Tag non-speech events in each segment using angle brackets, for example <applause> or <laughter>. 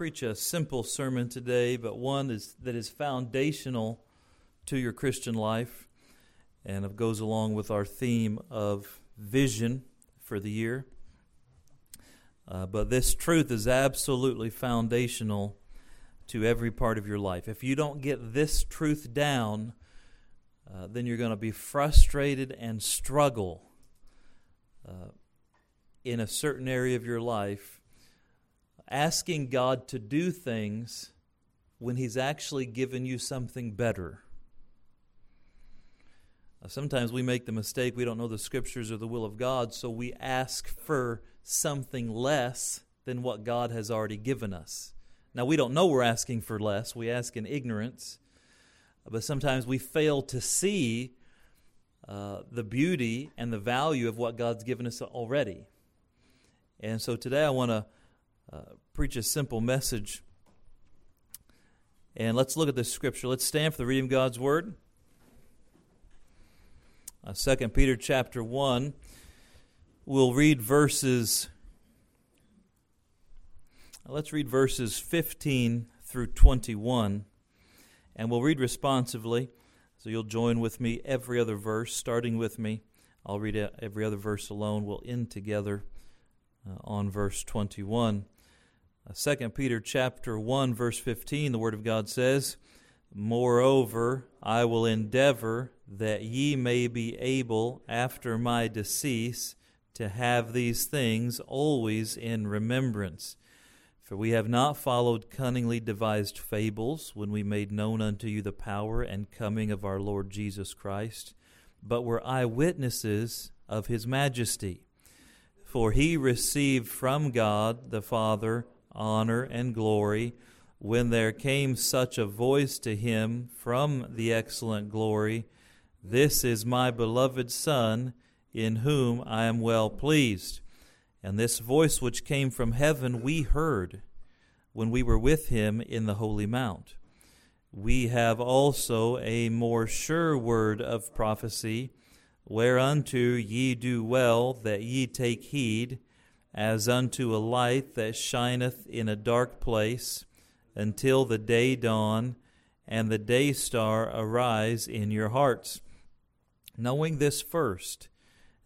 preach a simple sermon today, but one is, that is foundational to your Christian life and it goes along with our theme of vision for the year. Uh, but this truth is absolutely foundational to every part of your life. If you don't get this truth down, uh, then you're going to be frustrated and struggle uh, in a certain area of your life, asking God to do things when He's actually given you something better. Sometimes we make the mistake we don't know the scriptures or the will of God, so we ask for something less than what God has already given us. Now, we don't know we're asking for less, we ask in ignorance, but sometimes we fail to see uh, the beauty and the value of what God's given us already. And so today I want to uh, preach a simple message. And let's look at this scripture. Let's stand for the reading of God's Word. Uh, 2 Peter chapter 1. We'll read verses, uh, let's read verses 15 through 21, and we'll read responsively. So you'll join with me every other verse, starting with me. I'll read every other verse alone. We'll end together uh, on verse 21. Uh, 2 Peter chapter 1 verse 15 the word of God says, "Moreover, I will endeavor that ye may be able after my decease to have these things always in remembrance. For we have not followed cunningly devised fables when we made known unto you the power and coming of our Lord Jesus Christ, but were eyewitnesses of his majesty. For he received from God the Father honor and glory when there came such a voice to him from the excellent glory this is my beloved Son, in whom I am well pleased. And this voice which came from heaven we heard when we were with him in the holy mount. We have also a more sure word of prophecy, whereunto ye do well that ye take heed, as unto a light that shineth in a dark place, until the day dawn and the day star arise in your hearts knowing this first,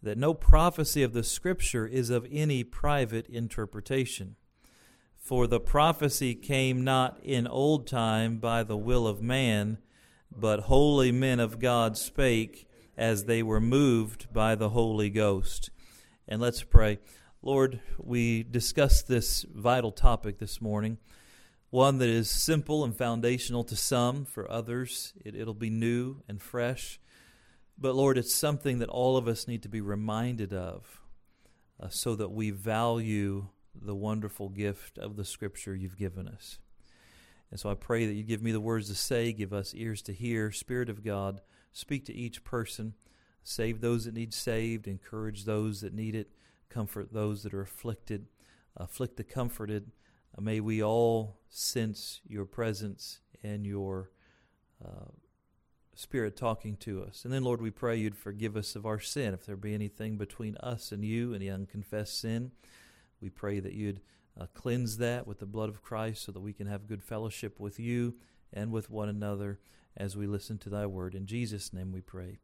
that no prophecy of the Scripture is of any private interpretation. For the prophecy came not in old time by the will of man, but holy men of God spake as they were moved by the Holy Ghost. And let's pray. Lord, we discussed this vital topic this morning, one that is simple and foundational to some, for others, it, will be new and fresh. But Lord, it's something that all of us need to be reminded of uh, so that we value the wonderful gift of the Scripture you've given us. And so I pray that you give me the words to say, give us ears to hear. Spirit of God, speak to each person. Save those that need saved, encourage those that need it, comfort those that are afflicted, afflict the comforted. Uh, may we all sense your presence and your uh, Spirit talking to us. And then, Lord, we pray you'd forgive us of our sin. If there be anything between us and you, any unconfessed sin, we pray that you'd uh, cleanse that with the blood of Christ so that we can have good fellowship with you and with one another as we listen to thy word. In Jesus' name we pray.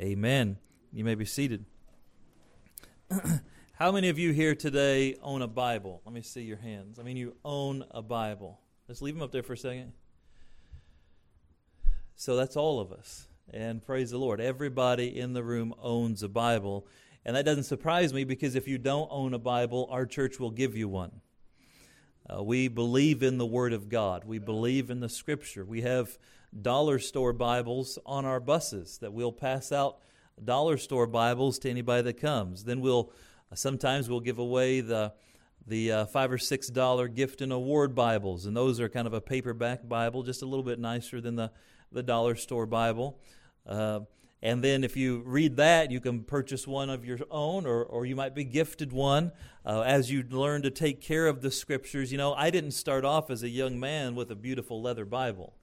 Amen. You may be seated. <clears throat> How many of you here today own a Bible? Let me see your hands. I mean, you own a Bible. Let's leave them up there for a second. So that's all of us. And praise the Lord. Everybody in the room owns a Bible. And that doesn't surprise me because if you don't own a Bible, our church will give you one. Uh, we believe in the Word of God, we believe in the Scripture. We have dollar store Bibles on our buses that we'll pass out dollar store Bibles to anybody that comes. Then we'll sometimes we'll give away the the uh, five or six dollar gift and award Bibles, and those are kind of a paperback Bible, just a little bit nicer than the the dollar store Bible. Uh, and then, if you read that, you can purchase one of your own, or, or you might be gifted one uh, as you learn to take care of the scriptures. You know, I didn't start off as a young man with a beautiful leather Bible,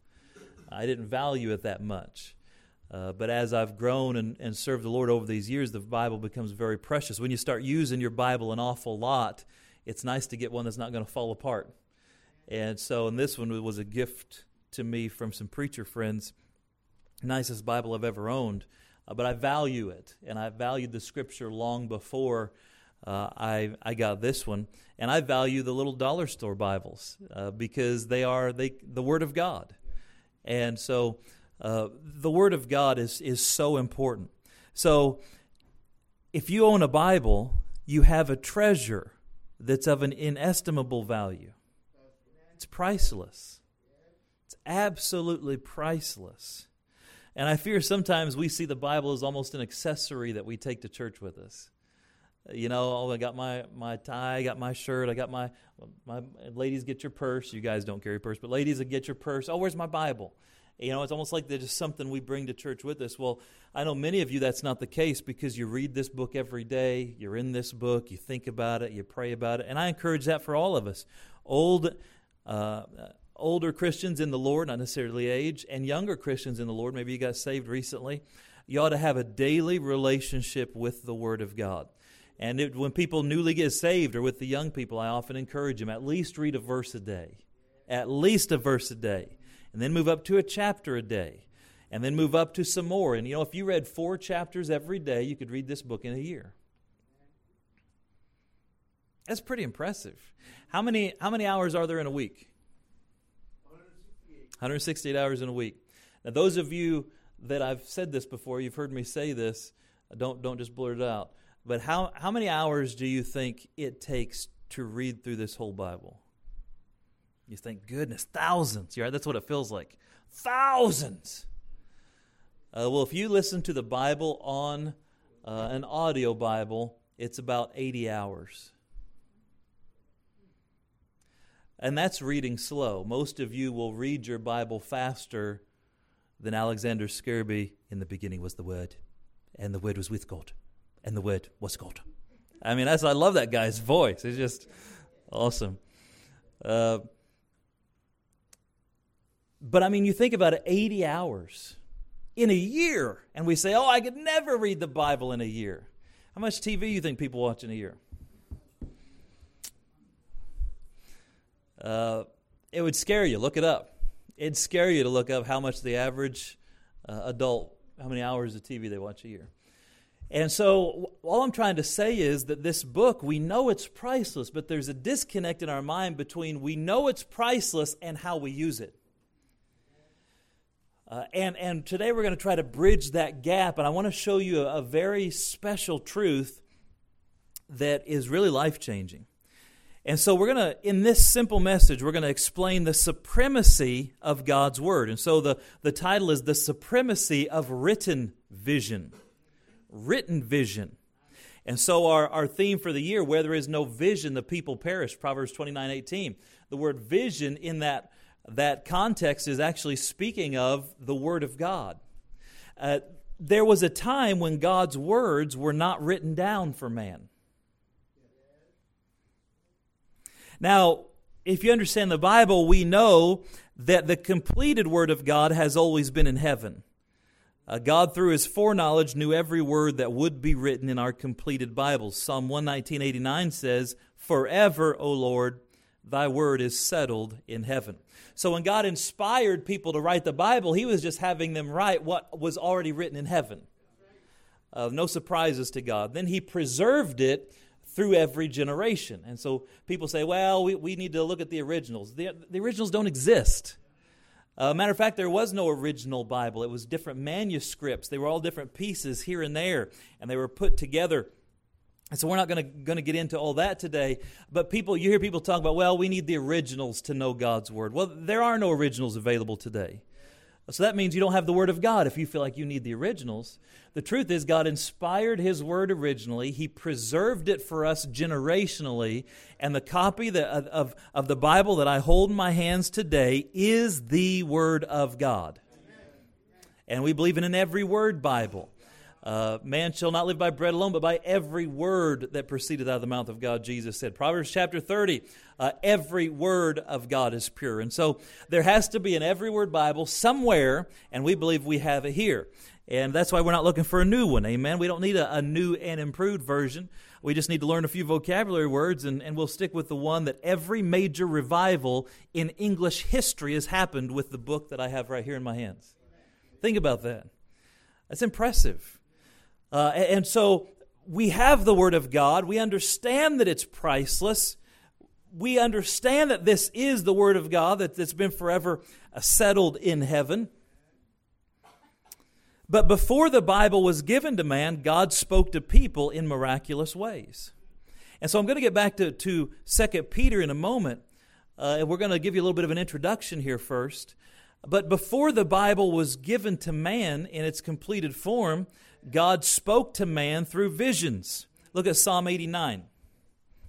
I didn't value it that much. Uh, but as I've grown and, and served the Lord over these years, the Bible becomes very precious. When you start using your Bible an awful lot, it's nice to get one that's not going to fall apart And so, and this one was a gift to me from some preacher friends. Nicest Bible I've ever owned. Uh, but I value it, and I valued the scripture long before uh, I, I got this one. And I value the little dollar store Bibles uh, because they are they, the Word of God. And so the Word of God is, is so important. So if you own a Bible, you have a treasure that's of an inestimable value. It's priceless. It's absolutely priceless. And I fear sometimes we see the Bible as almost an accessory that we take to church with us. You know, oh, I got my, my tie, I got my shirt, I got my, my, ladies get your purse. You guys don't carry purse, but ladies get your purse. Oh, where's my Bible? You know, it's almost like there's just something we bring to church with us. Well, I know many of you that's not the case because you read this book every day, you're in this book, you think about it, you pray about it. And I encourage that for all of us. Old, uh, older Christians in the Lord, not necessarily age, and younger Christians in the Lord, maybe you got saved recently, you ought to have a daily relationship with the Word of God. And it, when people newly get saved or with the young people, I often encourage them at least read a verse a day. At least a verse a day. And then move up to a chapter a day. And then move up to some more. And you know, if you read four chapters every day, you could read this book in a year. That's pretty impressive. How many, how many hours are there in a week? 168 hours in a week. Now, those of you that I've said this before, you've heard me say this, don't, don't just blurt it out. But how, how many hours do you think it takes to read through this whole Bible? You think, goodness, thousands. Right? That's what it feels like. Thousands. Uh, well, if you listen to the Bible on uh, an audio Bible, it's about 80 hours. And that's reading slow. Most of you will read your Bible faster than Alexander Scourby. In the beginning was the Word, and the Word was with God, and the Word was God. I mean, I love that guy's voice. It's just awesome. Uh, but I mean, you think about it 80 hours in a year, and we say, oh, I could never read the Bible in a year. How much TV you think people watch in a year? Uh, it would scare you. Look it up. It'd scare you to look up how much the average uh, adult, how many hours of TV they watch a year. And so, all I'm trying to say is that this book, we know it's priceless, but there's a disconnect in our mind between we know it's priceless and how we use it. Uh, and, and today we're going to try to bridge that gap, and I want to show you a, a very special truth that is really life changing. And so we're going to, in this simple message, we're going to explain the supremacy of God's Word. And so the, the title is The Supremacy of Written Vision. Written Vision. And so our, our theme for the year, where there is no vision, the people perish, Proverbs 29, 18. The word vision in that, that context is actually speaking of the Word of God. Uh, there was a time when God's words were not written down for man. Now, if you understand the Bible, we know that the completed Word of God has always been in heaven. Uh, God, through His foreknowledge, knew every word that would be written in our completed Bibles. Psalm 119.89 says, Forever, O Lord, thy word is settled in heaven. So when God inspired people to write the Bible, He was just having them write what was already written in heaven. Uh, no surprises to God. Then He preserved it through every generation. And so people say, well, we, we need to look at the originals. The, the originals don't exist. Uh, matter of fact, there was no original Bible. It was different manuscripts. They were all different pieces here and there, and they were put together. And so we're not going to get into all that today. But people, you hear people talk about, well, we need the originals to know God's word. Well, there are no originals available today. So that means you don't have the Word of God if you feel like you need the originals. The truth is, God inspired His Word originally. He preserved it for us generationally. And the copy of, of the Bible that I hold in my hands today is the Word of God. And we believe in an every word Bible. Uh, man shall not live by bread alone, but by every word that proceedeth out of the mouth of God, Jesus said. Proverbs chapter 30, uh, every word of God is pure. And so there has to be an every word Bible somewhere, and we believe we have it here. And that's why we're not looking for a new one. Amen. We don't need a, a new and improved version. We just need to learn a few vocabulary words, and, and we'll stick with the one that every major revival in English history has happened with the book that I have right here in my hands. Think about that. That's impressive. Uh, and so we have the Word of God. We understand that it's priceless. We understand that this is the Word of God, that it's been forever uh, settled in heaven. But before the Bible was given to man, God spoke to people in miraculous ways. And so I'm going to get back to, to 2 Peter in a moment. Uh, and we're going to give you a little bit of an introduction here first. But before the Bible was given to man in its completed form, God spoke to man through visions. Look at Psalm 89.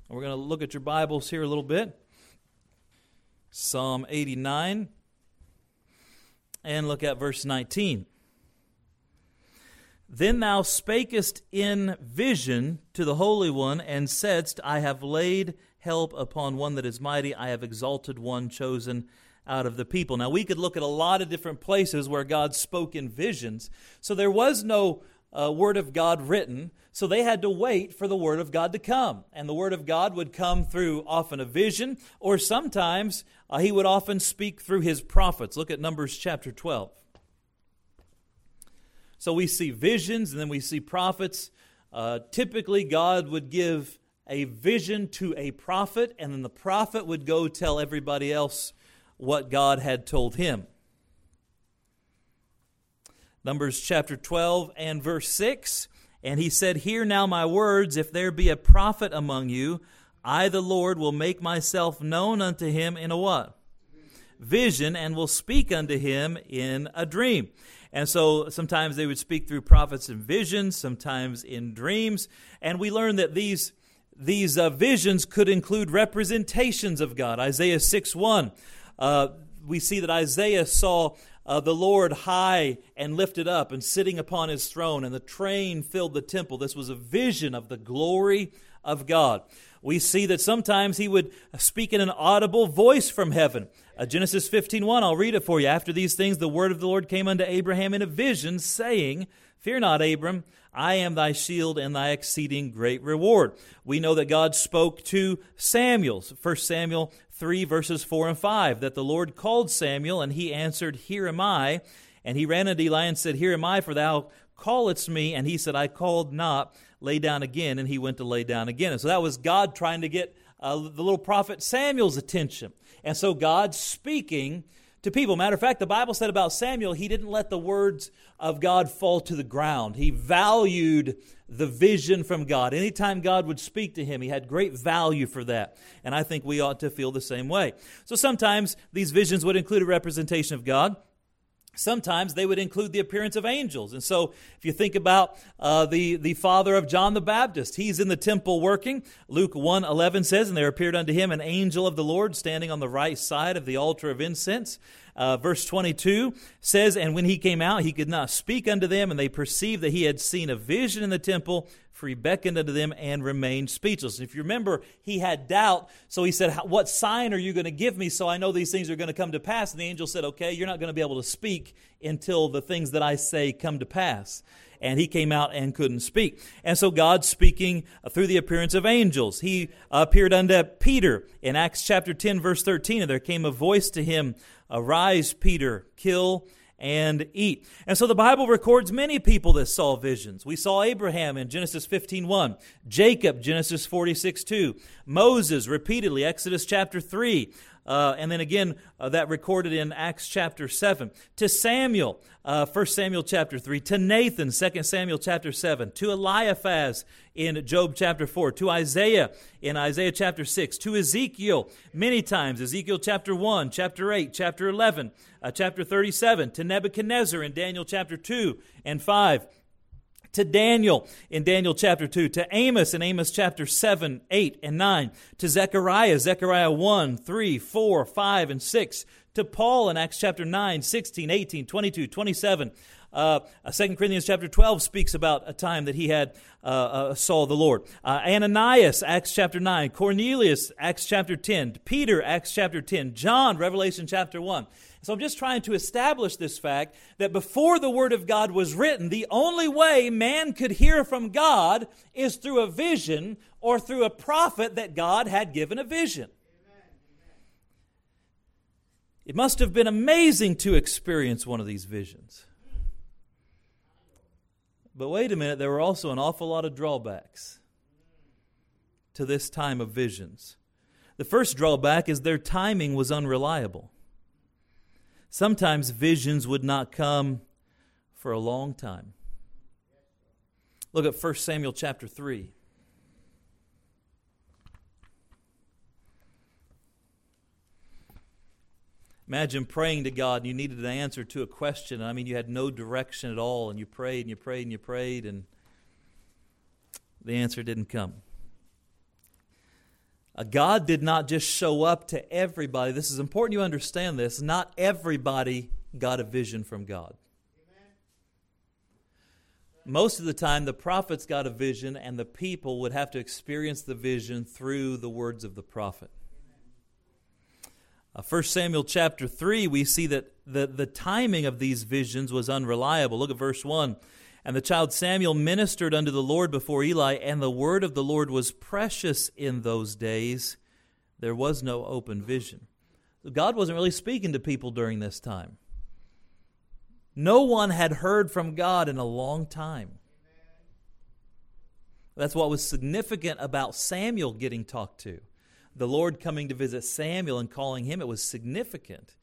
We're going to look at your Bibles here a little bit. Psalm 89. And look at verse 19. Then thou spakest in vision to the Holy One, and saidst, I have laid help upon one that is mighty, I have exalted one chosen out of the people. Now, we could look at a lot of different places where God spoke in visions. So there was no uh, Word of God written, so they had to wait for the Word of God to come. And the Word of God would come through often a vision, or sometimes uh, He would often speak through His prophets. Look at Numbers chapter 12. So we see visions and then we see prophets. Uh, typically, God would give a vision to a prophet, and then the prophet would go tell everybody else what God had told him. Numbers chapter 12 and verse 6. And he said, Hear now my words, if there be a prophet among you, I, the Lord, will make myself known unto him in a what? Vision, and will speak unto him in a dream. And so sometimes they would speak through prophets in visions, sometimes in dreams. And we learn that these, these uh, visions could include representations of God. Isaiah 6 1. Uh, we see that Isaiah saw uh, the Lord high and lifted up and sitting upon his throne, and the train filled the temple. This was a vision of the glory of God. We see that sometimes he would speak in an audible voice from heaven. Uh, Genesis 15:1, I'll read it for you. After these things, the word of the Lord came unto Abraham in a vision, saying, Fear not, Abram, I am thy shield and thy exceeding great reward. We know that God spoke to Samuel, 1 Samuel 3, verses 4 and 5, that the Lord called Samuel, and he answered, Here am I. And he ran unto Eli and said, Here am I, for thou calledst me. And he said, I called not. Lay down again. And he went to lay down again. And so that was God trying to get uh, the little prophet Samuel's attention. And so God speaking to people. Matter of fact, the Bible said about Samuel, he didn't let the words of God fall to the ground. He valued the vision from God. Anytime God would speak to him, he had great value for that. And I think we ought to feel the same way. So sometimes these visions would include a representation of God. Sometimes they would include the appearance of angels. And so, if you think about uh, the, the father of John the Baptist, he's in the temple working. Luke 1 11 says, And there appeared unto him an angel of the Lord standing on the right side of the altar of incense. Uh, verse 22 says, And when he came out, he could not speak unto them, and they perceived that he had seen a vision in the temple, for he beckoned unto them and remained speechless. If you remember, he had doubt, so he said, What sign are you going to give me so I know these things are going to come to pass? And the angel said, Okay, you're not going to be able to speak until the things that I say come to pass and he came out and couldn't speak. And so God speaking uh, through the appearance of angels. He appeared unto Peter in Acts chapter 10 verse 13 and there came a voice to him, arise Peter, kill and eat. And so the Bible records many people that saw visions. We saw Abraham in Genesis 15:1, Jacob Genesis 46:2, Moses repeatedly Exodus chapter 3, uh, and then again uh, that recorded in Acts chapter 7. To Samuel, uh, 1 Samuel chapter 3. To Nathan, 2 Samuel chapter 7. To Eliphaz in Job chapter 4. To Isaiah in Isaiah chapter 6. To Ezekiel many times. Ezekiel chapter 1, chapter 8, chapter 11, uh, chapter 37. To Nebuchadnezzar in Daniel chapter 2 and 5 to Daniel in Daniel chapter 2, to Amos in Amos chapter 7, 8, and 9, to Zechariah, Zechariah 1, 3, 4, 5, and 6, to Paul in Acts chapter 9, 16, 18, 22, 27. Uh, 2 Corinthians chapter 12 speaks about a time that he had uh, uh, saw the Lord. Uh, Ananias, Acts chapter 9. Cornelius, Acts chapter 10. Peter, Acts chapter 10. John, Revelation chapter 1. So I'm just trying to establish this fact that before the Word of God was written, the only way man could hear from God is through a vision or through a prophet that God had given a vision. It must have been amazing to experience one of these visions. But wait a minute, there were also an awful lot of drawbacks to this time of visions. The first drawback is their timing was unreliable. Sometimes visions would not come for a long time. Look at 1 Samuel chapter 3. Imagine praying to God and you needed an answer to a question. I mean, you had no direction at all, and you prayed and you prayed and you prayed, and the answer didn't come. God did not just show up to everybody. This is important you understand this. Not everybody got a vision from God. Most of the time, the prophets got a vision, and the people would have to experience the vision through the words of the prophet. Uh, 1 Samuel chapter 3, we see that the, the timing of these visions was unreliable. Look at verse 1. And the child Samuel ministered unto the Lord before Eli, and the word of the Lord was precious in those days. There was no open vision. God wasn't really speaking to people during this time. No one had heard from God in a long time. That's what was significant about Samuel getting talked to the Lord coming to visit Samuel and calling him, it was significant.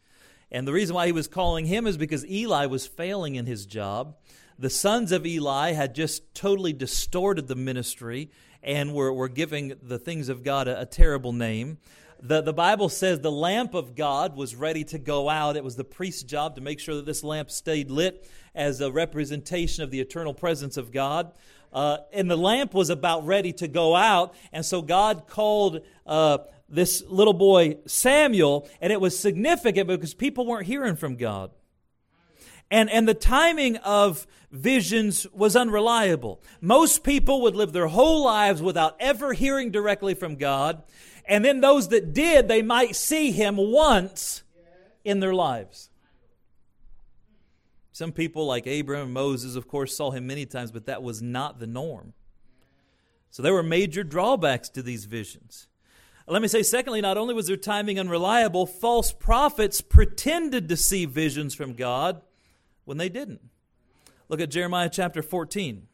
And the reason why he was calling him is because Eli was failing in his job. The sons of Eli had just totally distorted the ministry and were, were giving the things of God a, a terrible name. The, the Bible says the lamp of God was ready to go out. It was the priest's job to make sure that this lamp stayed lit as a representation of the eternal presence of God. Uh, and the lamp was about ready to go out. And so God called uh, this little boy Samuel, and it was significant because people weren't hearing from God. And, and the timing of visions was unreliable. Most people would live their whole lives without ever hearing directly from God. And then those that did, they might see him once in their lives. Some people, like Abraham and Moses, of course, saw him many times, but that was not the norm. So there were major drawbacks to these visions. Let me say, secondly, not only was their timing unreliable, false prophets pretended to see visions from God when they didn't. Look at Jeremiah chapter 14.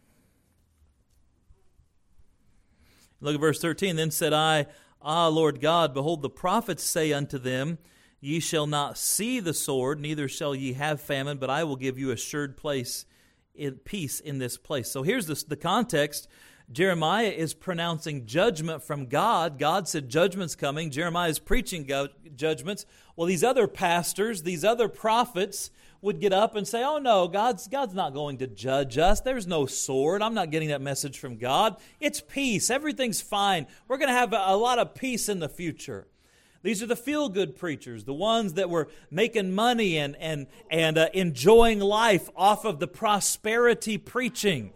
Look at verse 13. Then said I, Ah, Lord God, behold, the prophets say unto them, Ye shall not see the sword, neither shall ye have famine, but I will give you assured place in peace in this place. So here's the context. Jeremiah is pronouncing judgment from God. God said judgment's coming. Jeremiah is preaching judgments. Well, these other pastors, these other prophets would get up and say, "Oh no, God's God's not going to judge us. There's no sword. I'm not getting that message from God. It's peace. Everything's fine. We're going to have a, a lot of peace in the future." These are the feel good preachers, the ones that were making money and, and, and uh, enjoying life off of the prosperity preaching.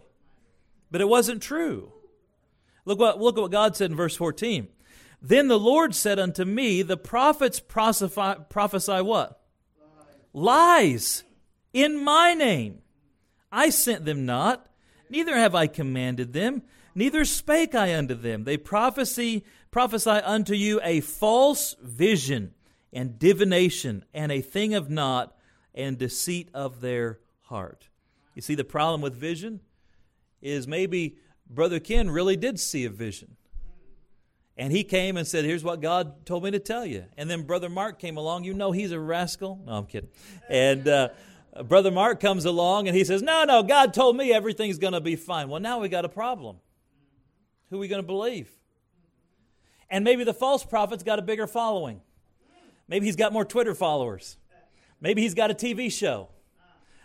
But it wasn't true. Look what, look what God said in verse 14. Then the Lord said unto me, The prophets prophesy, prophesy what? Lies. Lies in my name. I sent them not, neither have I commanded them, neither spake I unto them. They prophesy prophesy unto you a false vision and divination and a thing of naught and deceit of their heart. You see, the problem with vision is maybe Brother Ken really did see a vision. And he came and said, Here's what God told me to tell you. And then Brother Mark came along. You know he's a rascal. No, I'm kidding. And uh, Brother Mark comes along and he says, No, no, God told me everything's going to be fine. Well, now we got a problem. Who are we going to believe? And maybe the false prophet's got a bigger following. Maybe he's got more Twitter followers. Maybe he's got a TV show.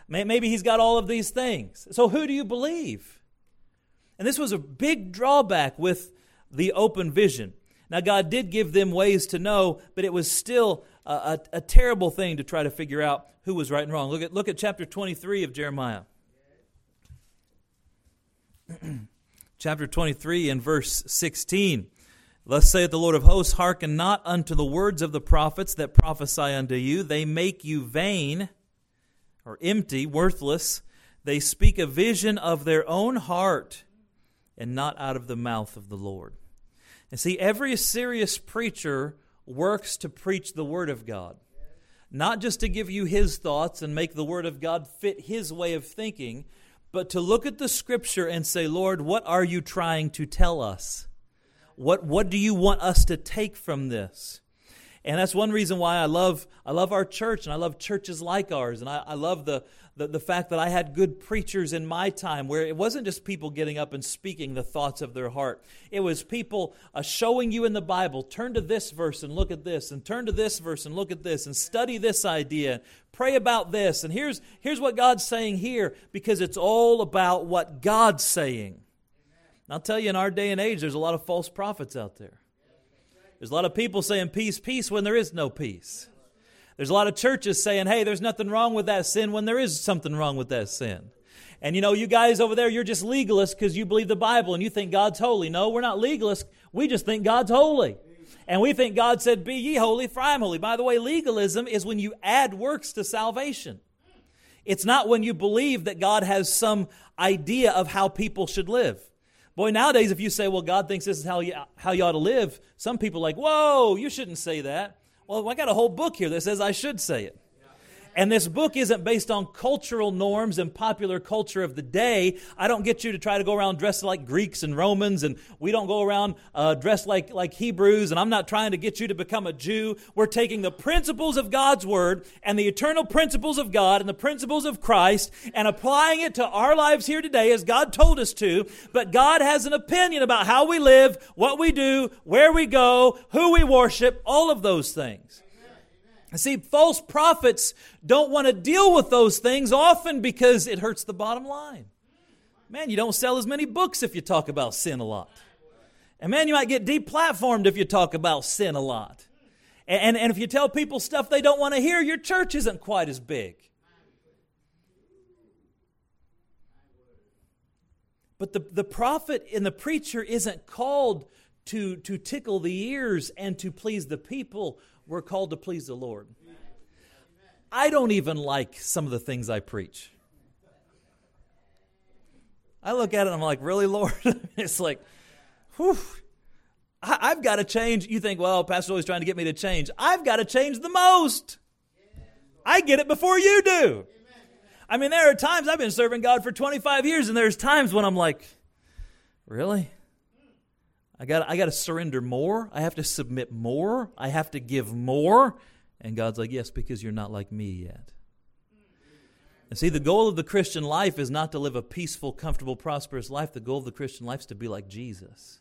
Maybe he's got all of these things. So who do you believe? And this was a big drawback with the open vision. Now, God did give them ways to know, but it was still a, a, a, terrible thing to try to figure out who was right and wrong. Look at, look at chapter 23 of Jeremiah. <clears throat> chapter 23 and verse 16. Thus saith the Lord of hosts, Hearken not unto the words of the prophets that prophesy unto you. They make you vain or empty, worthless. They speak a vision of their own heart and not out of the mouth of the Lord. And see, every serious preacher works to preach the Word of God, not just to give you his thoughts and make the Word of God fit his way of thinking, but to look at the Scripture and say, Lord, what are you trying to tell us? What, what do you want us to take from this? And that's one reason why I love, I love our church and I love churches like ours. And I, I love the, the, the fact that I had good preachers in my time where it wasn't just people getting up and speaking the thoughts of their heart. It was people uh, showing you in the Bible, turn to this verse and look at this, and turn to this verse and look at this, and study this idea, pray about this. And here's, here's what God's saying here because it's all about what God's saying. I'll tell you, in our day and age, there's a lot of false prophets out there. There's a lot of people saying peace, peace when there is no peace. There's a lot of churches saying, hey, there's nothing wrong with that sin when there is something wrong with that sin. And you know, you guys over there, you're just legalists because you believe the Bible and you think God's holy. No, we're not legalists. We just think God's holy. And we think God said, Be ye holy, for I am holy. By the way, legalism is when you add works to salvation. It's not when you believe that God has some idea of how people should live. Boy, nowadays, if you say, well, God thinks this is how you, how you ought to live, some people are like, whoa, you shouldn't say that. Well, I got a whole book here that says I should say it. And this book isn't based on cultural norms and popular culture of the day. I don't get you to try to go around dressed like Greeks and Romans, and we don't go around uh, dressed like, like Hebrews, and I'm not trying to get you to become a Jew. We're taking the principles of God's Word and the eternal principles of God and the principles of Christ and applying it to our lives here today as God told us to. But God has an opinion about how we live, what we do, where we go, who we worship, all of those things. See, false prophets don't want to deal with those things often because it hurts the bottom line. Man, you don't sell as many books if you talk about sin a lot. And man, you might get deplatformed if you talk about sin a lot. And, and, and if you tell people stuff they don't want to hear, your church isn't quite as big. But the, the prophet and the preacher isn't called to, to tickle the ears and to please the people we're called to please the Lord. I don't even like some of the things I preach. I look at it and I'm like, really, Lord? <laughs> it's like, whew, I, have got to change. You think, well, Pastor's always trying to get me to change. I've got to change the most. I get it before you do. I mean, there are times I've been serving God for 25 years, and there's times when I'm like, really? I got I got to surrender more. I have to submit more. I have to give more. And God's like, "Yes, because you're not like me yet." And see, the goal of the Christian life is not to live a peaceful, comfortable, prosperous life. The goal of the Christian life is to be like Jesus.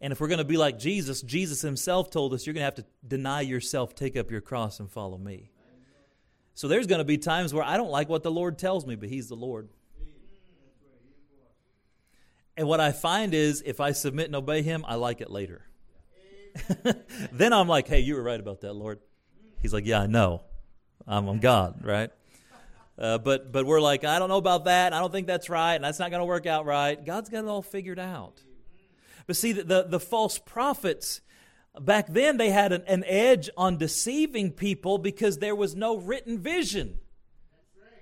And if we're going to be like Jesus, Jesus himself told us you're going to have to deny yourself, take up your cross, and follow me. So there's going to be times where I don't like what the Lord tells me, but He's the Lord. And what I find is if I submit and obey him, I like it later. <laughs> then I'm like, hey, you were right about that, Lord. He's like, yeah, I know. I'm, I'm God, right? Uh, but but we're like, I don't know about that. I don't think that's right, and that's not going to work out right. God's got it all figured out. But see, the, the, the false prophets back then they had an, an, edge on deceiving people because there was no written vision.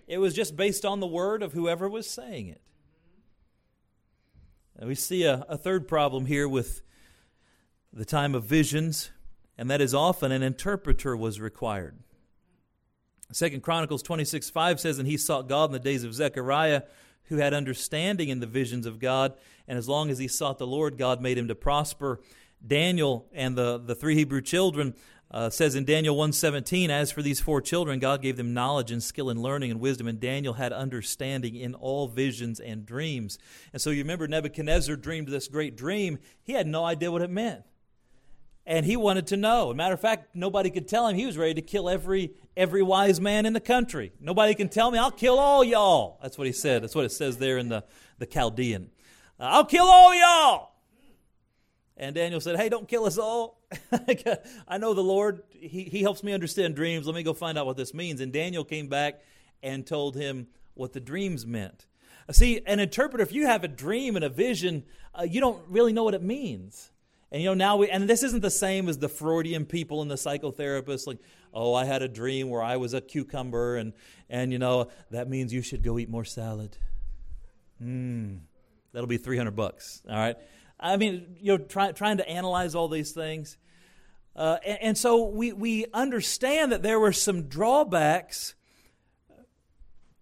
It was just based on the word of whoever was saying it. We see a, a third problem here with the time of visions, and that is often an interpreter was required. Second Chronicles 26 5 says, And he sought God in the days of Zechariah, who had understanding in the visions of God, and as long as he sought the Lord, God made him to prosper. Daniel and the, the three Hebrew children uh, says in Daniel 1:17, as for these four children, God gave them knowledge and skill and learning and wisdom, and Daniel had understanding in all visions and dreams. And so you remember Nebuchadnezzar dreamed this great dream. He had no idea what it meant. And he wanted to know. Matter of fact, nobody could tell him. He was ready to kill every every wise man in the country. Nobody can tell me, I'll kill all y'all. That's what he said. That's what it says there in the, the Chaldean. I'll kill all y'all. And Daniel said, Hey, don't kill us all. <laughs> I know the Lord, he, he helps me understand dreams. Let me go find out what this means. And Daniel came back and told him what the dreams meant. See, an interpreter, if you have a dream and a vision, uh, you don't really know what it means. And you know, now we, and this isn't the same as the Freudian people and the psychotherapists, like, oh, I had a dream where I was a cucumber, and, and you know, that means you should go eat more salad. Hmm, that'll be 300 bucks, all right? I mean, you know, try, trying to analyze all these things. Uh, and, and, so we, we understand that there were some drawbacks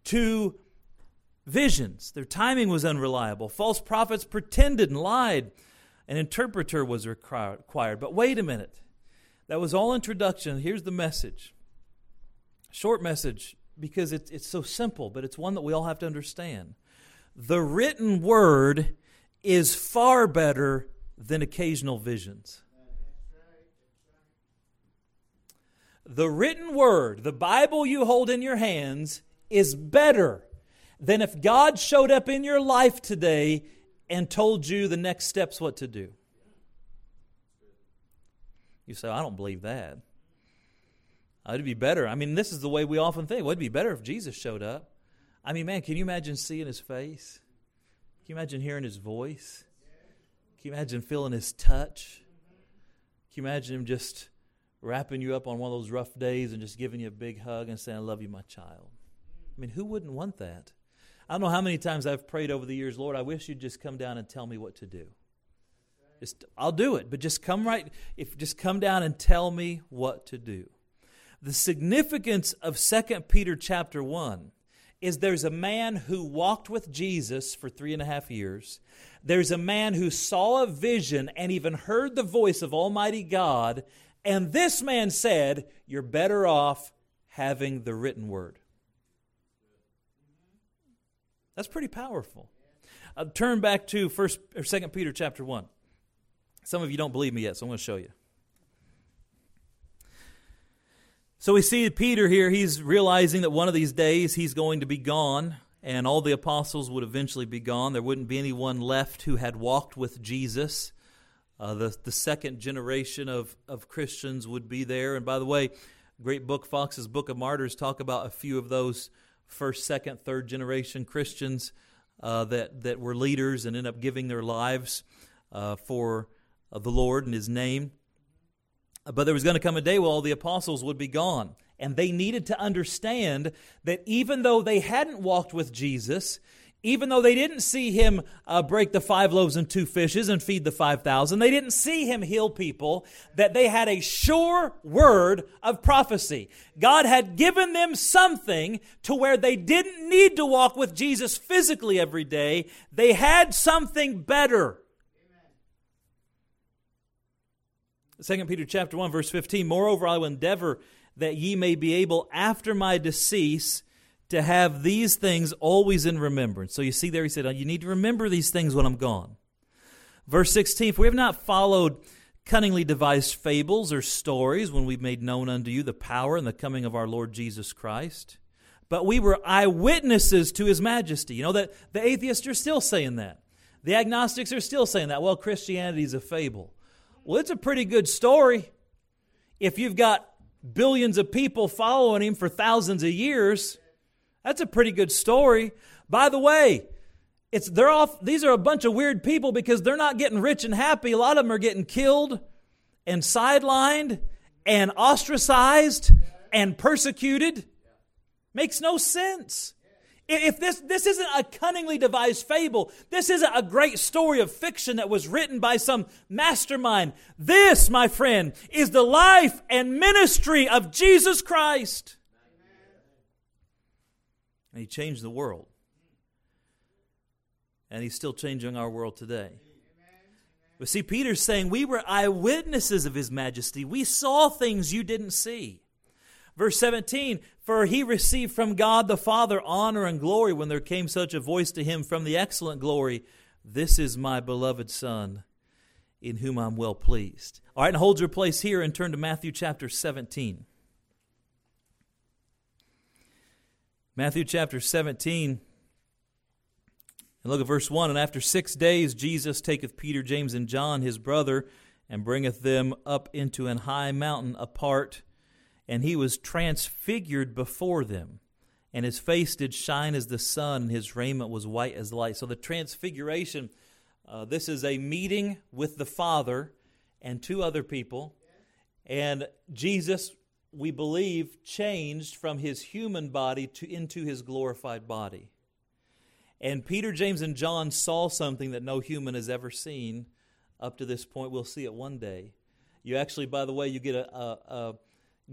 to visions. Their timing was unreliable. False prophets pretended and lied. An interpreter was required. But wait a minute. That was all introduction. Here's the message. Short message because it's, it's so simple, but it's one that we all have to understand. The written word is far better than occasional visions. The written word, the Bible you hold in your hands, is better than if God showed up in your life today and told you the next steps what to do. You say, I don't believe that. It'd be better. I mean, this is the way we often think. Well, it'd be better if Jesus showed up. I mean, man, can you imagine seeing his face? Can you imagine hearing his voice? Can you imagine feeling his touch? Can you imagine him just wrapping you up on one of those rough days and just giving you a big hug and saying, I love you, my child? I mean, who wouldn't want that? I don't know how many times I've prayed over the years, Lord, I wish you'd just come down and tell me what to do. Just, I'll do it, but just come right, if just come down and tell me what to do. The significance of 2 Peter chapter 1 is there's a man who walked with Jesus for three and a half years. There's a man who saw a vision and even heard the voice of Almighty God. And this man said, You're better off having the written word. That's pretty powerful. Uh, turn back to first or second Peter chapter 1. Some of you don't believe me yet, so I'm going to show you. So we see Peter here, he's realizing that one of these days he's going to be gone, and all the apostles would eventually be gone. There wouldn't be anyone left who had walked with Jesus. Uh, the, the second generation of, of Christians would be there. And by the way, great book, Fox's Book of Martyrs, talk about a few of those first, second, third generation Christians uh, that, that were leaders and end up giving their lives uh, for uh, the Lord and His name. But there was going to come a day where all the apostles would be gone. And they needed to understand that even though they hadn't walked with Jesus, even though they didn't see him uh, break the five loaves and two fishes and feed the 5,000, they didn't see him heal people, that they had a sure word of prophecy. God had given them something to where they didn't need to walk with Jesus physically every day. They had something better. Second Peter chapter 1 verse 15 Moreover I will endeavor that ye may be able after my decease to have these things always in remembrance. So you see there he said uh, you need to remember these things when I'm gone. Verse 16 For we have not followed cunningly devised fables or stories when we've made known unto you the power and the coming of our Lord Jesus Christ, but we were eyewitnesses to his majesty. You know that the atheists are still saying that. The agnostics are still saying that. Well, Christianity is a fable. Well, it's a pretty good story. If you've got billions of people following him for thousands of years, that's a pretty good story. By the way, it's they're off these are a bunch of weird people because they're not getting rich and happy. A lot of them are getting killed and sidelined and ostracized and persecuted. Makes no sense. If this, this isn't a cunningly devised fable, this isn't a great story of fiction that was written by some mastermind. This, my friend, is the life and ministry of Jesus Christ. And He changed the world. And He's still changing our world today. But see, Peter's saying, We were eyewitnesses of His majesty. We saw things you didn't see. Verse 17, for he received from God the Father honor and glory when there came such a voice to him from the excellent glory This is my beloved Son, in whom I'm well pleased. All right, and hold your place here and turn to Matthew chapter 17. Matthew chapter 17. And look at verse 1 And after six days, Jesus taketh Peter, James, and John, his brother, and bringeth them up into an high mountain apart. And he was transfigured before them. And his face did shine as the sun, and his raiment was white as light. So the transfiguration, uh, this is a meeting with the Father and two other people. And Jesus, we believe, changed from his human body to into his glorified body. And Peter, James, and John saw something that no human has ever seen up to this point. We'll see it one day. You actually, by the way, you get a, a, a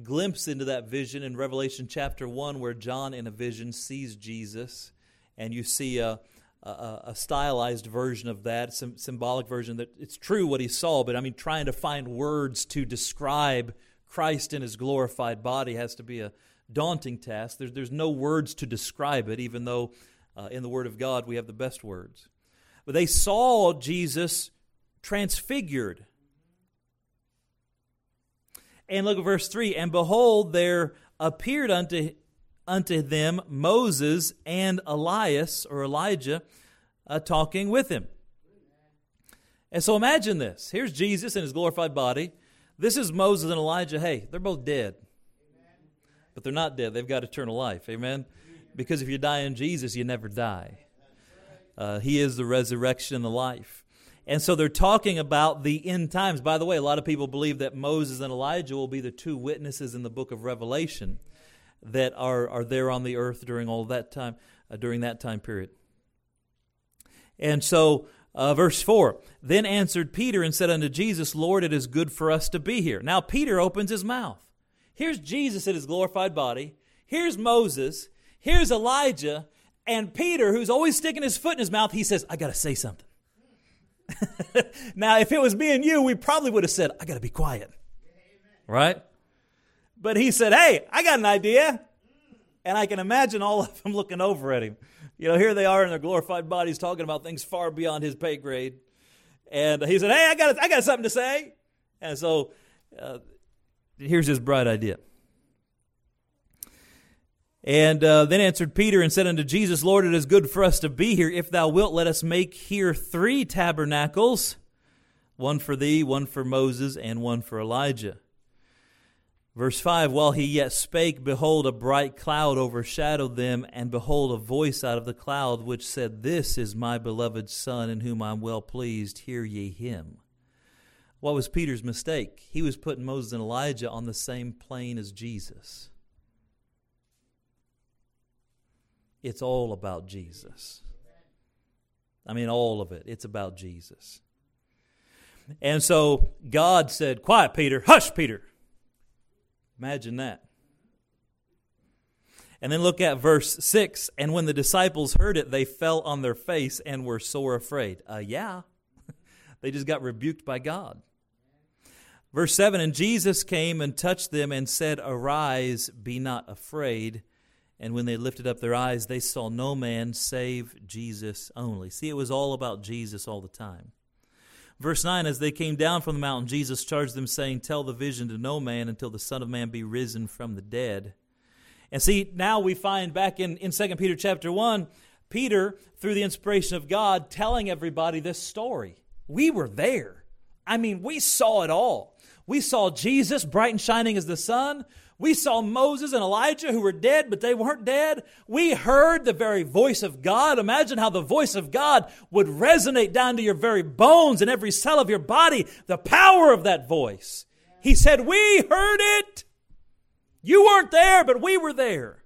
glimpse into that vision in Revelation chapter 1, where John, in a vision, sees Jesus, and you see a, a, a stylized version of that, some symbolic version that it's true what he saw, but I mean, trying to find words to describe Christ in his glorified body has to be a daunting task. There's, there's no words to describe it, even though uh, in the Word of God, we have the best words. But they saw Jesus transfigured. And look at verse 3 And behold, there appeared unto, unto them Moses and Elias, or Elijah, uh, talking with him. And so imagine this. Here's Jesus in his glorified body. This is Moses and Elijah. Hey, they're both dead. But they're not dead. They've got eternal life. Amen? because if you die in Jesus, you never die. Uh, he is the resurrection and the life. And so they're talking about the end times. By the way, a lot of people believe that Moses and Elijah will be the two witnesses in the book of Revelation that are, are there on the earth during all that time, uh, during that time period. And so, uh, verse 4 Then answered Peter and said unto Jesus, Lord, it is good for us to be here. Now Peter opens his mouth. Here's Jesus in his glorified body. Here's Moses. Here's Elijah and Peter, who's always sticking his foot in his mouth. He says, I got to say something. <laughs> now, if it was me and you, we probably would have said, I got to be quiet. Right? But he said, Hey, I got an idea. And I can imagine all of them looking over at him. You know, here they are in their glorified bodies talking about things far beyond his pay grade. And he said, Hey, I got, I got something to say. And so uh, here's his bright idea. And uh, then answered Peter and said unto Jesus, Lord, it is good for us to be here. If thou wilt, let us make here three tabernacles one for thee, one for Moses, and one for Elijah. Verse 5 While he yet spake, behold, a bright cloud overshadowed them, and behold, a voice out of the cloud which said, This is my beloved Son, in whom I am well pleased. Hear ye him. What was Peter's mistake? He was putting Moses and Elijah on the same plane as Jesus. It's all about Jesus. I mean, all of it. It's about Jesus. And so God said, Quiet, Peter. Hush, Peter. Imagine that. And then look at verse 6. And when the disciples heard it, they fell on their face and were sore afraid. Uh, yeah. <laughs> they just got rebuked by God. Verse 7 And Jesus came and touched them and said, Arise, be not afraid. And when they lifted up their eyes, they saw no man save Jesus only. See, it was all about Jesus all the time. Verse 9 As they came down from the mountain, Jesus charged them, saying, Tell the vision to no man until the Son of Man be risen from the dead. And see, now we find back in, in 2 Peter chapter 1, Peter, through the inspiration of God, telling everybody this story. We were there. I mean, we saw it all. We saw Jesus bright and shining as the sun. We saw Moses and Elijah who were dead, but they weren't dead. We heard the very voice of God. Imagine how the voice of God would resonate down to your very bones and every cell of your body, the power of that voice. He said, We heard it. You weren't there, but we were there.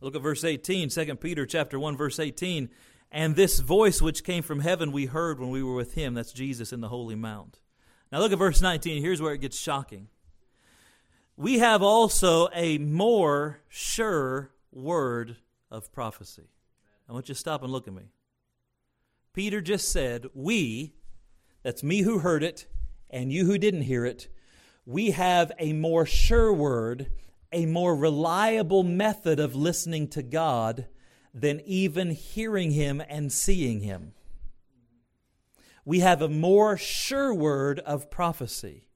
Look at verse 18, 2 Peter chapter 1, verse 18. And this voice which came from heaven we heard when we were with him, that's Jesus in the holy mount. Now look at verse 19. Here's where it gets shocking. We have also a more sure word of prophecy. I want you to stop and look at me. Peter just said, We, that's me who heard it, and you who didn't hear it, we have a more sure word, a more reliable method of listening to God than even hearing Him and seeing Him we have a more sure word of prophecy.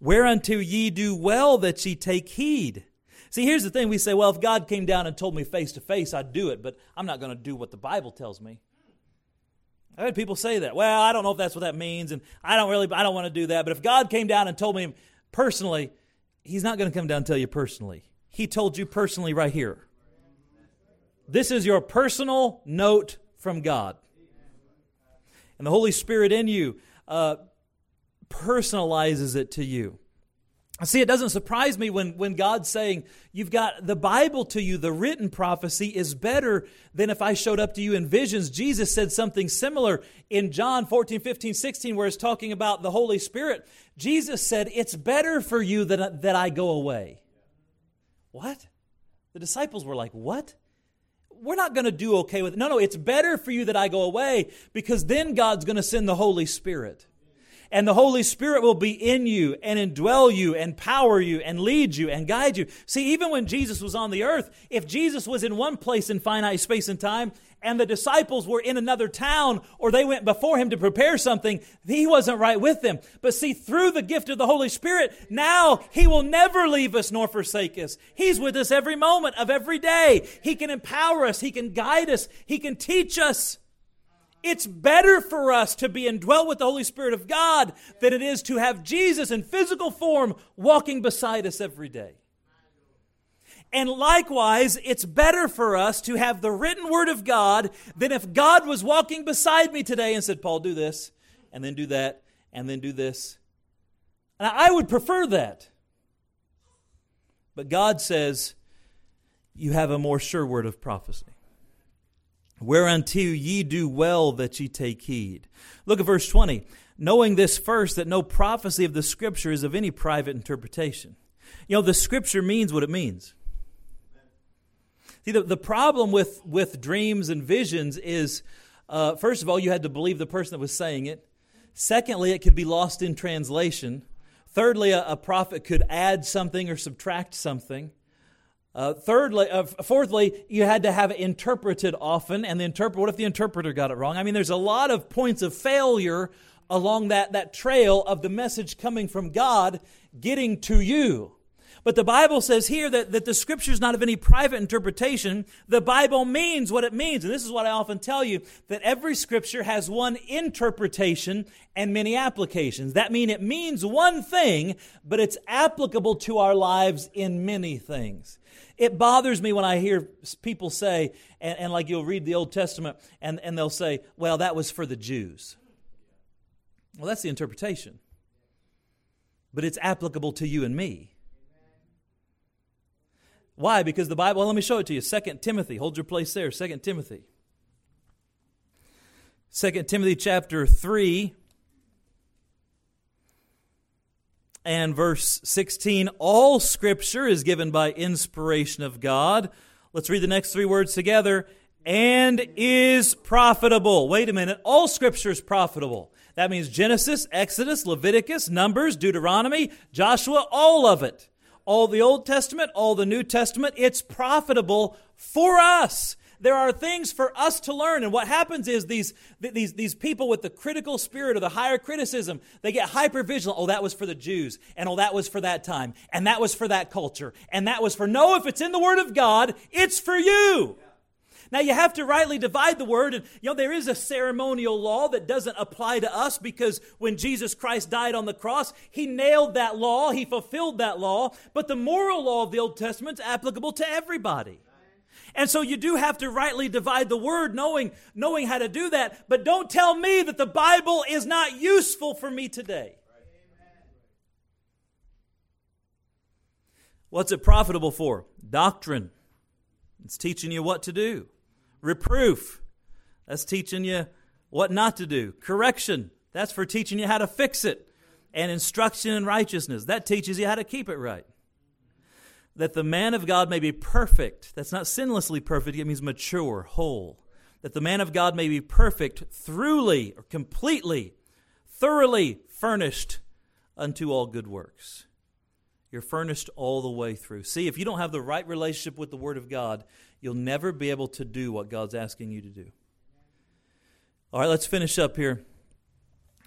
Whereunto ye do well that ye take heed, See, here's the thing we say, well, if God came down and told me face to face, I'd do it, but I'm not going to do what the Bible tells me. I've had people say that. Well, I don't know if that's what that means, and I don't really, I don't want to do that. But if God came down and told me personally, He's not going to come down and tell you personally. He told you personally right here. This is your personal note from God. And the Holy Spirit in you uh, personalizes it to you. See, it doesn't surprise me when, when God's saying, You've got the Bible to you, the written prophecy is better than if I showed up to you in visions. Jesus said something similar in John 14, 15, 16, where it's talking about the Holy Spirit. Jesus said, It's better for you that, that I go away. What? The disciples were like, What? We're not going to do okay with it. No, no, it's better for you that I go away because then God's going to send the Holy Spirit and the Holy Spirit will be in you and indwell you and power you and lead you and guide you. See, even when Jesus was on the earth, if Jesus was in one place in finite space and time and the disciples were in another town or they went before him to prepare something, he wasn't right with them. But see, through the gift of the Holy Spirit, now he will never leave us nor forsake us. He's with us every moment of every day. He can empower us. He can guide us. He can teach us. It's better for us to be indwelt with the Holy Spirit of God than it is to have Jesus in physical form walking beside us every day. And likewise, it's better for us to have the written word of God than if God was walking beside me today and said, Paul, do this, and then do that, and then do this. And I would prefer that. But God says, you have a more sure word of prophecy. Whereunto ye do well that ye take heed. Look at verse 20. Knowing this first, that no prophecy of the Scripture is of any private interpretation. You know, the Scripture means what it means. See, the, the problem with, with dreams and visions is, uh, first of all, you had to believe the person that was saying it. Secondly, it could be lost in translation. Thirdly, a, a prophet could add something or subtract something. Uh, thirdly, uh, fourthly, you had to have it interpreted often, and the interpret. What if the interpreter got it wrong? I mean, there's a lot of points of failure along that, that trail of the message coming from God getting to you. But the Bible says here that, that the scripture is not of any private interpretation. The Bible means what it means. And this is what I often tell you that every scripture has one interpretation and many applications. That means it means one thing, but it's applicable to our lives in many things. It bothers me when I hear people say, and, and like you'll read the Old Testament, and, and they'll say, well, that was for the Jews. Well, that's the interpretation. But it's applicable to you and me. Why? Because the Bible, well, let me show it to you. Second Timothy, hold your place there. Second Timothy. Second Timothy chapter 3 and verse 16 all scripture is given by inspiration of God. Let's read the next three words together. And is profitable. Wait a minute. All scripture is profitable. That means Genesis, Exodus, Leviticus, Numbers, Deuteronomy, Joshua, all of it. All the Old Testament, all the New Testament, it's profitable for us there are things for us to learn. And what happens is these, these, these people with the critical spirit or the higher criticism, they get hyper vigilant. Oh, that was for the Jews. And oh, that was for that time. And that was for that culture. And that was for, no, if it's in the Word of God, it's for you. Now you have to rightly divide the word, and you know there is a ceremonial law that doesn't apply to us because when Jesus Christ died on the cross, he nailed that law, he fulfilled that law. But the moral law of the Old Testament is applicable to everybody. And so you do have to rightly divide the word, knowing, knowing how to do that. But don't tell me that the Bible is not useful for me today. What's it profitable for? Doctrine. It's teaching you what to do. Reproof. That's teaching you what not to do. Correction. That's for teaching you how to fix it. And instruction in righteousness. That teaches you how to keep it right that the man of God may be perfect. That's not sinlessly perfect, it means mature, whole. That the man of God may be perfect, throughly or completely, thoroughly furnished unto all good works. You're furnished all the way through. See, if you don't have the right relationship with the Word of God, you'll never be able to do what God's asking you to do. All right, let's finish up here.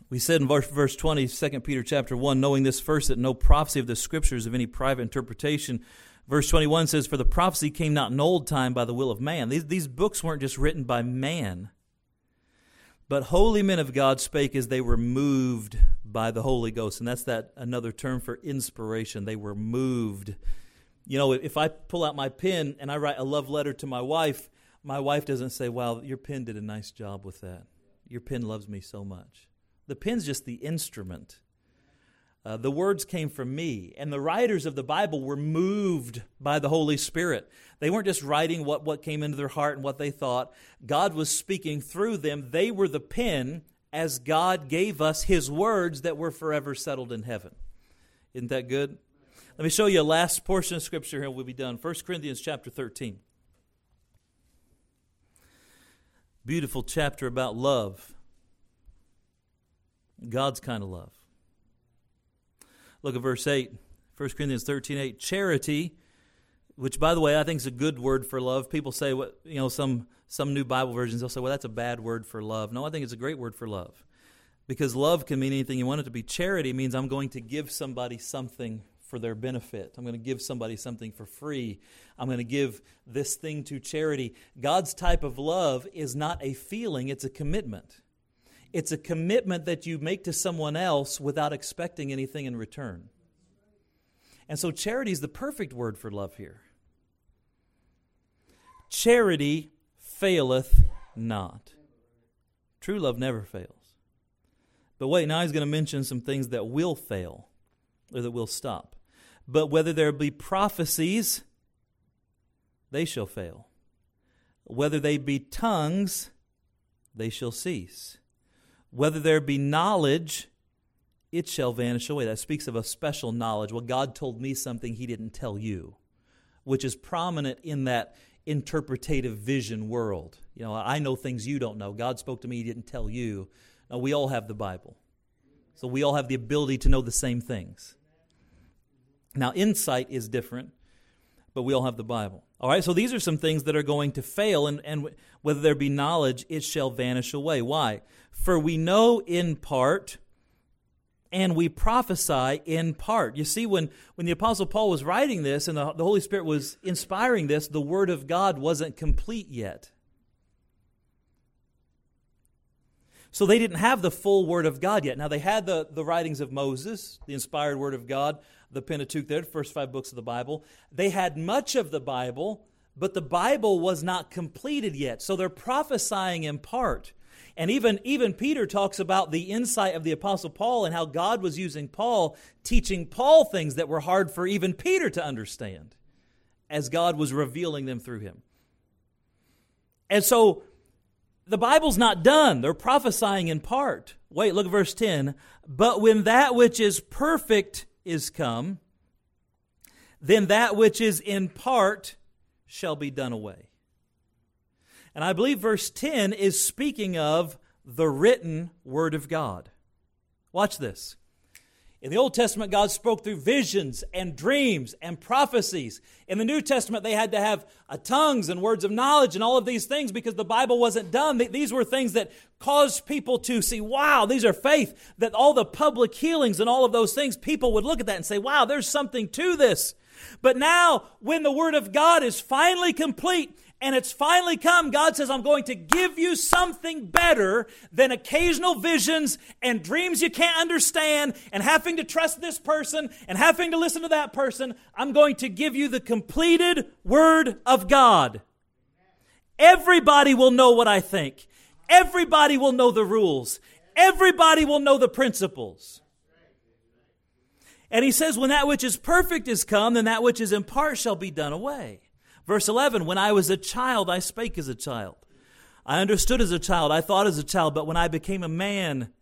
We said in verse, verse 20, 2 Peter chapter 1, knowing this first, that no prophecy of the Scriptures of any private interpretation Verse 21 says, For the prophecy came not in old time by the will of man. These, these books weren't just written by man, but holy men of God spake as they were moved by the Holy Ghost. And that's that another term for inspiration. They were moved. You know, if I pull out my pen and I write a love letter to my wife, my wife doesn't say, Wow, your pen did a nice job with that. Your pen loves me so much. The pen's just the instrument. Uh, the words came from me, and the writers of the Bible were moved by the Holy Spirit. They weren't just writing what, what came into their heart and what they thought. God was speaking through them. They were the pen as God gave us His words that were forever settled in heaven. Isn't that good? Let me show you a last portion of Scripture here, and we'll be done. 1 Corinthians chapter 13. Beautiful chapter about love. God's kind of love. Look at verse 8, 1 Corinthians 13 8. Charity, which by the way, I think is a good word for love. People say, what, you know, some, some new Bible versions, they'll say, well, that's a bad word for love. No, I think it's a great word for love. Because love can mean anything you want it to be. Charity means I'm going to give somebody something for their benefit. I'm going to give somebody something for free. I'm going to give this thing to charity. God's type of love is not a feeling, it's a commitment. It's a commitment that you make to someone else without expecting anything in return. And so charity is the perfect word for love here. Charity faileth not. True love never fails. But wait, now he's going to mention some things that will fail or that will stop. But whether there be prophecies, they shall fail. Whether they be tongues, they shall cease. Whether there be knowledge, it shall vanish away. That speaks of a special knowledge. Well, God told me something he didn't tell you, which is prominent in that interpretative vision world. You know, I know things you don't know. God spoke to me, he didn't tell you. Now, we all have the Bible. So we all have the ability to know the same things. Now, insight is different, but we all have the Bible. All right, so these are some things that are going to fail, and, and whether there be knowledge, it shall vanish away. Why? For we know in part, and we prophesy in part. You see, when, when the Apostle Paul was writing this and the, the Holy Spirit was inspiring this, the Word of God wasn't complete yet. So they didn't have the full Word of God yet. Now, they had the, the writings of Moses, the inspired Word of God, the Pentateuch there, the first five books of the Bible. They had much of the Bible, but the Bible was not completed yet. So they're prophesying in part. And even, even Peter talks about the insight of the Apostle Paul and how God was using Paul, teaching Paul things that were hard for even Peter to understand as God was revealing them through him. And so the Bible's not done. They're prophesying in part. Wait, look at verse 10. But when that which is perfect is come, then that which is in part shall be done away. And I believe verse 10 is speaking of the written Word of God. Watch this. In the Old Testament, God spoke through visions and dreams and prophecies. In the New Testament, they had to have uh, tongues and words of knowledge and all of these things because the Bible wasn't done. These were things that caused people to see, wow, these are faith. That all the public healings and all of those things, people would look at that and say, wow, there's something to this. But now, when the Word of God is finally complete and it's finally come, God says, I'm going to give you something better than occasional visions and dreams you can't understand and having to trust this person and having to listen to that person. I'm going to give you the completed Word of God. Everybody will know what I think. Everybody will know the rules. Everybody will know the principles. And he says, When that which is perfect is come, then that which is in part shall be done away. Verse 11 When I was a child, I spake as a child. I understood as a child. I thought as a child. But when I became a man,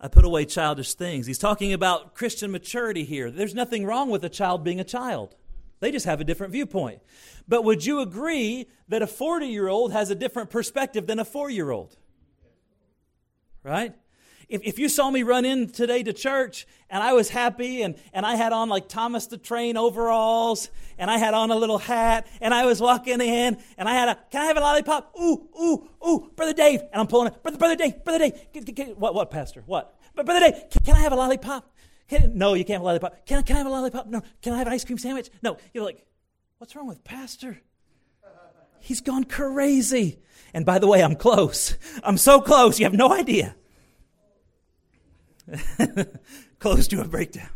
I put away childish things. He's talking about Christian maturity here. There's nothing wrong with a child being a child, they just have a different viewpoint. But would you agree that a 40 year old has a different perspective than a four year old? Right? If, if you saw me run in today to church and I was happy and, and I had on like Thomas the Train overalls and I had on a little hat and I was walking in and I had a, can I have a lollipop? Ooh, ooh, ooh, Brother Dave. And I'm pulling it, Brother, Brother Dave, Brother Dave. Can, can, what, what, Pastor? What? But Brother Dave, can, can I have a lollipop? Can, no, you can't have a lollipop. Can, can I have a lollipop? No. Can I have an ice cream sandwich? No. You're like, What's wrong with Pastor? He's gone crazy. And by the way, I'm close. I'm so close, you have no idea. <laughs> close to a breakdown.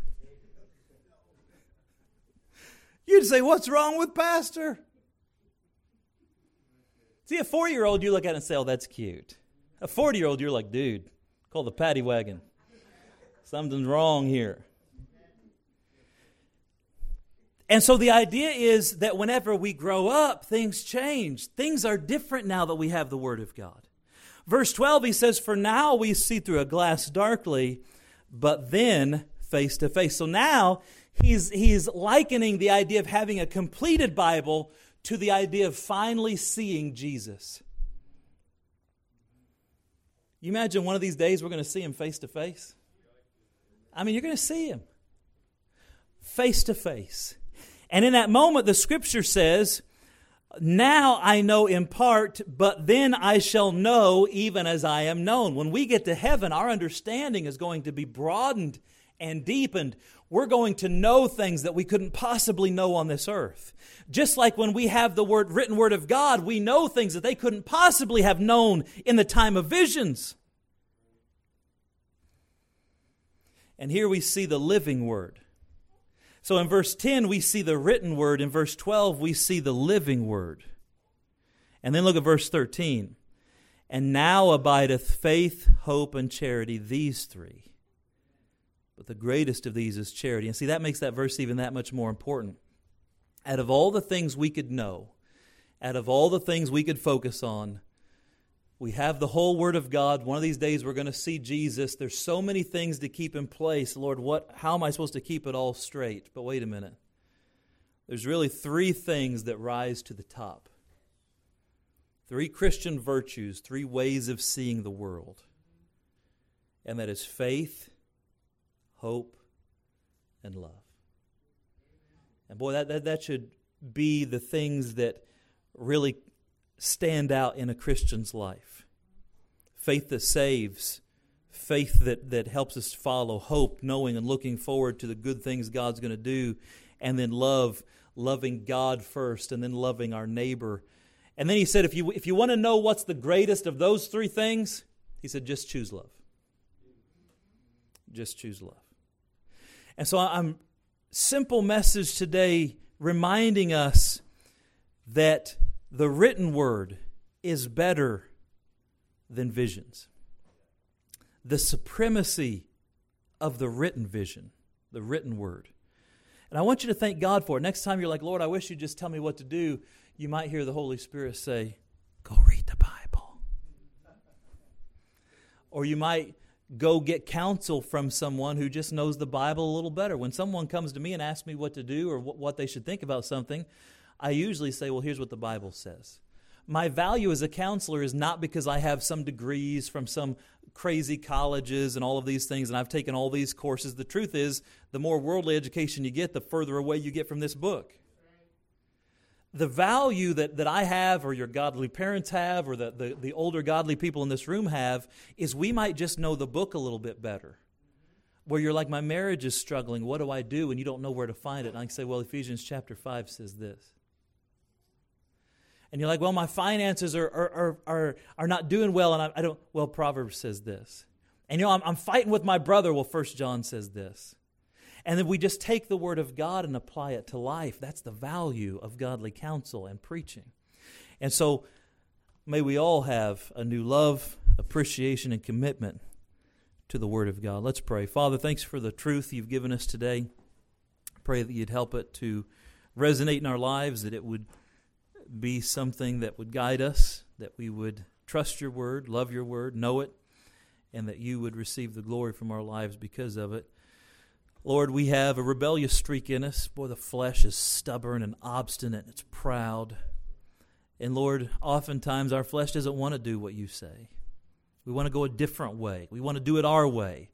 You'd say, What's wrong with Pastor? See, a four year old, you look at and say, Oh, that's cute. A 40 year old, you're like, Dude, call the paddy wagon. Something's wrong here. And so the idea is that whenever we grow up, things change. Things are different now that we have the Word of God. Verse 12, he says, For now we see through a glass darkly, but then face to face. So now he's, he's likening the idea of having a completed Bible to the idea of finally seeing Jesus. You imagine one of these days we're going to see him face to face? I mean, you're going to see him face to face. And in that moment, the scripture says, Now I know in part, but then I shall know even as I am known. When we get to heaven, our understanding is going to be broadened and deepened. We're going to know things that we couldn't possibly know on this earth. Just like when we have the word, written word of God, we know things that they couldn't possibly have known in the time of visions. And here we see the living word. So in verse 10, we see the written word. In verse 12, we see the living word. And then look at verse 13. And now abideth faith, hope, and charity, these three. But the greatest of these is charity. And see, that makes that verse even that much more important. Out of all the things we could know, out of all the things we could focus on, we have the whole Word of God. One of these days we're going to see Jesus. There's so many things to keep in place. Lord, what, how am I supposed to keep it all straight? But wait a minute. There's really three things that rise to the top three Christian virtues, three ways of seeing the world. And that is faith, hope, and love. And boy, that, that, that should be the things that really stand out in a Christian's life. Faith that saves, faith that, that helps us follow, hope, knowing and looking forward to the good things God's going to do, and then love, loving God first, and then loving our neighbor. And then he said, if you, if you want to know what's the greatest of those three things, he said, just choose love. Just choose love. And so I'm simple message today reminding us that the written word is better than visions. The supremacy of the written vision, the written word. And I want you to thank God for it. Next time you're like, Lord, I wish you'd just tell me what to do, you might hear the Holy Spirit say, Go read the Bible. Or you might go get counsel from someone who just knows the Bible a little better. When someone comes to me and asks me what to do or what they should think about something, I usually say, well, here's what the Bible says. My value as a counselor is not because I have some degrees from some crazy colleges and all of these things, and I've taken all these courses. The truth is, the more worldly education you get, the further away you get from this book. The value that, that I have, or your godly parents have, or the, the, the older godly people in this room have, is we might just know the book a little bit better where you're like, my marriage is struggling. What do I do? And you don't know where to find it. And I can say, well, Ephesians chapter 5 says this and you're like, well, my finances are, are, are, are, are not doing well, and I, I, don't, well, Proverbs says this. And you know, I'm, I'm fighting with my brother, well, First John says this. And then we just take the Word of God and apply it to life. That's the value of godly counsel and preaching. And so, may we all have a new love, appreciation, and commitment to the Word of God. Let's pray. Father, thanks for the truth you've given us today. Pray that you'd help it to resonate in our lives, that it would be something that would guide us, that we would trust your word, love your word, know it, and that you would receive the glory from our lives because of it. Lord, we have a rebellious streak in us. Boy, the flesh is stubborn and obstinate, it's proud. And Lord, oftentimes our flesh doesn't want to do what you say. We want to go a different way. We want to do it our way.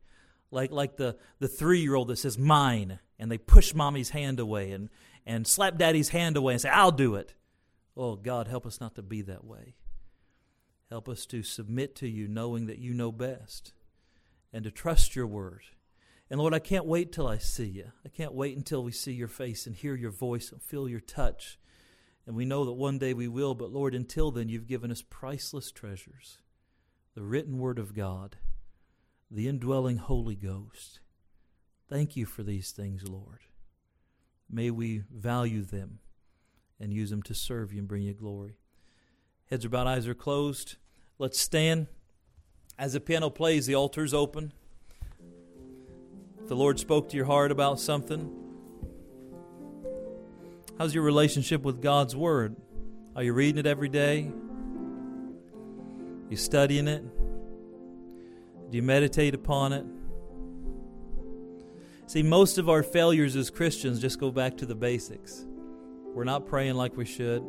Like, like the, the three year old that says, mine, and they push mommy's hand away and, and slap daddy's hand away and say, I'll do it. Oh, God, help us not to be that way. Help us to submit to you, knowing that you know best, and to trust your word, And Lord, I can't wait till I see you. I can't wait until we see your face and hear your voice and feel your touch. And we know that one day we will, but Lord, until then, you've given us priceless treasures the written word of God, the indwelling Holy Ghost. Thank you for these things, Lord. May we value them and use them to serve you and bring you glory. Heads are bowed, eyes are closed. Let's stand. As the piano plays, the altar's open. If the Lord spoke to your heart about something, how's your relationship with God's Word? Are you reading it every day? You studying it? Do you meditate upon it? See, most of our failures as Christians just go back to the basics. We're not praying like we should.